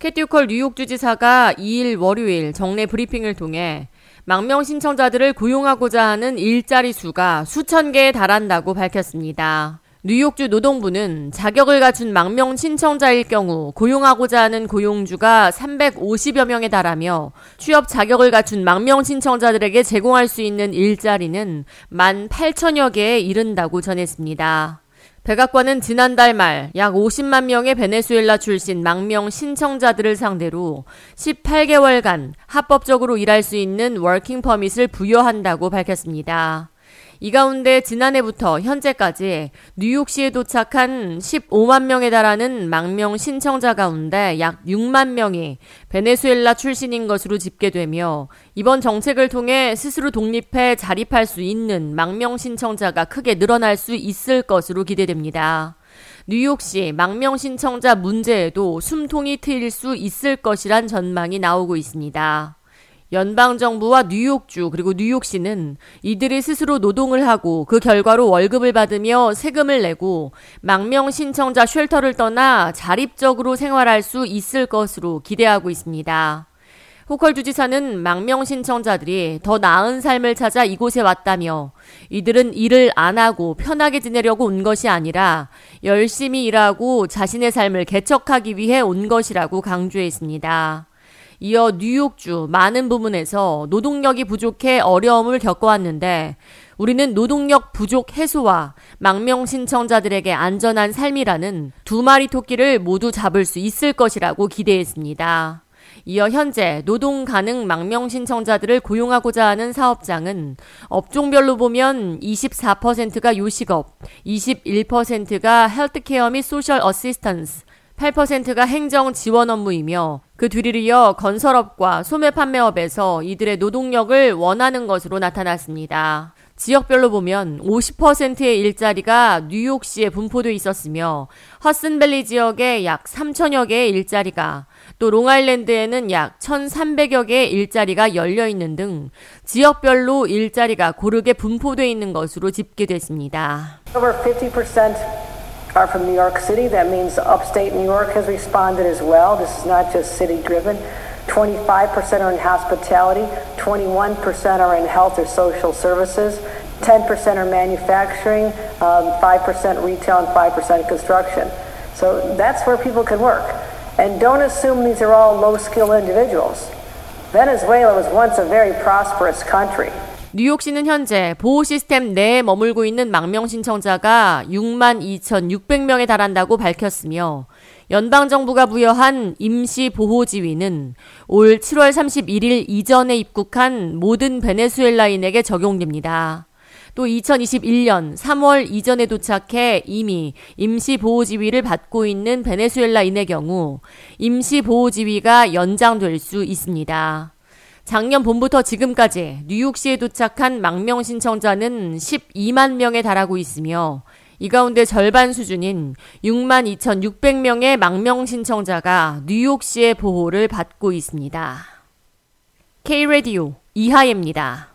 캐티우컬 뉴욕 주지사가 2일 월요일 정례 브리핑을 통해 망명 신청자들을 고용하고자 하는 일자리 수가 수천 개에 달한다고 밝혔습니다. 뉴욕주 노동부는 자격을 갖춘 망명 신청자일 경우 고용하고자 하는 고용주가 350여 명에 달하며 취업 자격을 갖춘 망명 신청자들에게 제공할 수 있는 일자리는 1만 8천여 개에 이른다고 전했습니다. 백악관은 지난달 말 약 50만 명의 베네수엘라 출신 망명 신청자들을 상대로 18개월간 합법적으로 일할 수 있는 working permit을 부여한다고 밝혔습니다. 이 가운데 지난해부터 현재까지 뉴욕시에 도착한 15만 명에 달하는 망명 신청자 가운데 약 6만 명이 베네수엘라 출신인 것으로 집계되며 이번 정책을 통해 스스로 독립해 자립할 수 있는 망명 신청자가 크게 늘어날 수 있을 것으로 기대됩니다. 뉴욕시 망명 신청자 문제에도 숨통이 트일 수 있을 것이란 전망이 나오고 있습니다. 연방 정부와 뉴욕주 그리고 뉴욕시는 이들이 스스로 노동을 하고 그 결과로 월급을 받으며 세금을 내고 망명 신청자 쉘터를 떠나 자립적으로 생활할 수 있을 것으로 기대하고 있습니다. 호컬 주지사는 망명 신청자들이 더 나은 삶을 찾아 이곳에 왔다며 이들은 일을 안 하고 편하게 지내려고 온 것이 아니라 열심히 일하고 자신의 삶을 개척하기 위해 온 것이라고 강조했습니다. 이어 뉴욕주 많은 부분에서 노동력이 부족해 어려움을 겪어왔는데 우리는 노동력 부족 해소와 망명 신청자들에게 안전한 삶이라는 두 마리 토끼를 모두 잡을 수 있을 것이라고 기대했습니다. 이어 현재 노동 가능 망명 신청자들을 고용하고자 하는 사업장은 업종별로 보면 24%가 요식업, 21%가 헬트케어 및 social assistance, 8%가 행정 지원 업무이며 그 뒤를 이어 건설업과 소매 판매업에서 이들의 노동력을 원하는 것으로 나타났습니다. 지역별로 보면 50%의 일자리가 뉴욕시에 분포돼 있었으며 허드슨밸리 지역에 약 3천여 개의 일자리가 또 롱아일랜드에는 약 1,300여 개의 일자리가 열려 있는 등 지역별로 일자리가 고르게 분포돼 있는 것으로 집계됐습니다. Are from New York City. That means upstate New York has responded as well. This is not just city driven. 25% are in hospitality, 21% are in health or social services, 10% are manufacturing, um, 5% retail, and 5% construction. So that's where people can work. And don't assume these are all low skilled individuals. Venezuela was once a very prosperous country. 뉴욕시는 현재 보호 시스템 내에 머물고 있는 망명 신청자가 6만 2,600명에 달한다고 밝혔으며 연방정부가 부여한 임시 보호 지위는 올 7월 31일 이전에 입국한 모든 베네수엘라인에게 적용됩니다. 또 2021년 3월 이전에 도착해 이미 임시 보호 지위를 받고 있는 베네수엘라인의 경우 임시 보호 지위가 연장될 수 있습니다. 작년 봄부터 지금까지 뉴욕시에 도착한 망명 신청자는 12만 명에 달하고 있으며 이 가운데 절반 수준인 6만 2,600명의 망명 신청자가 뉴욕시의 보호를 받고 있습니다. K-Radio 이하예입니다.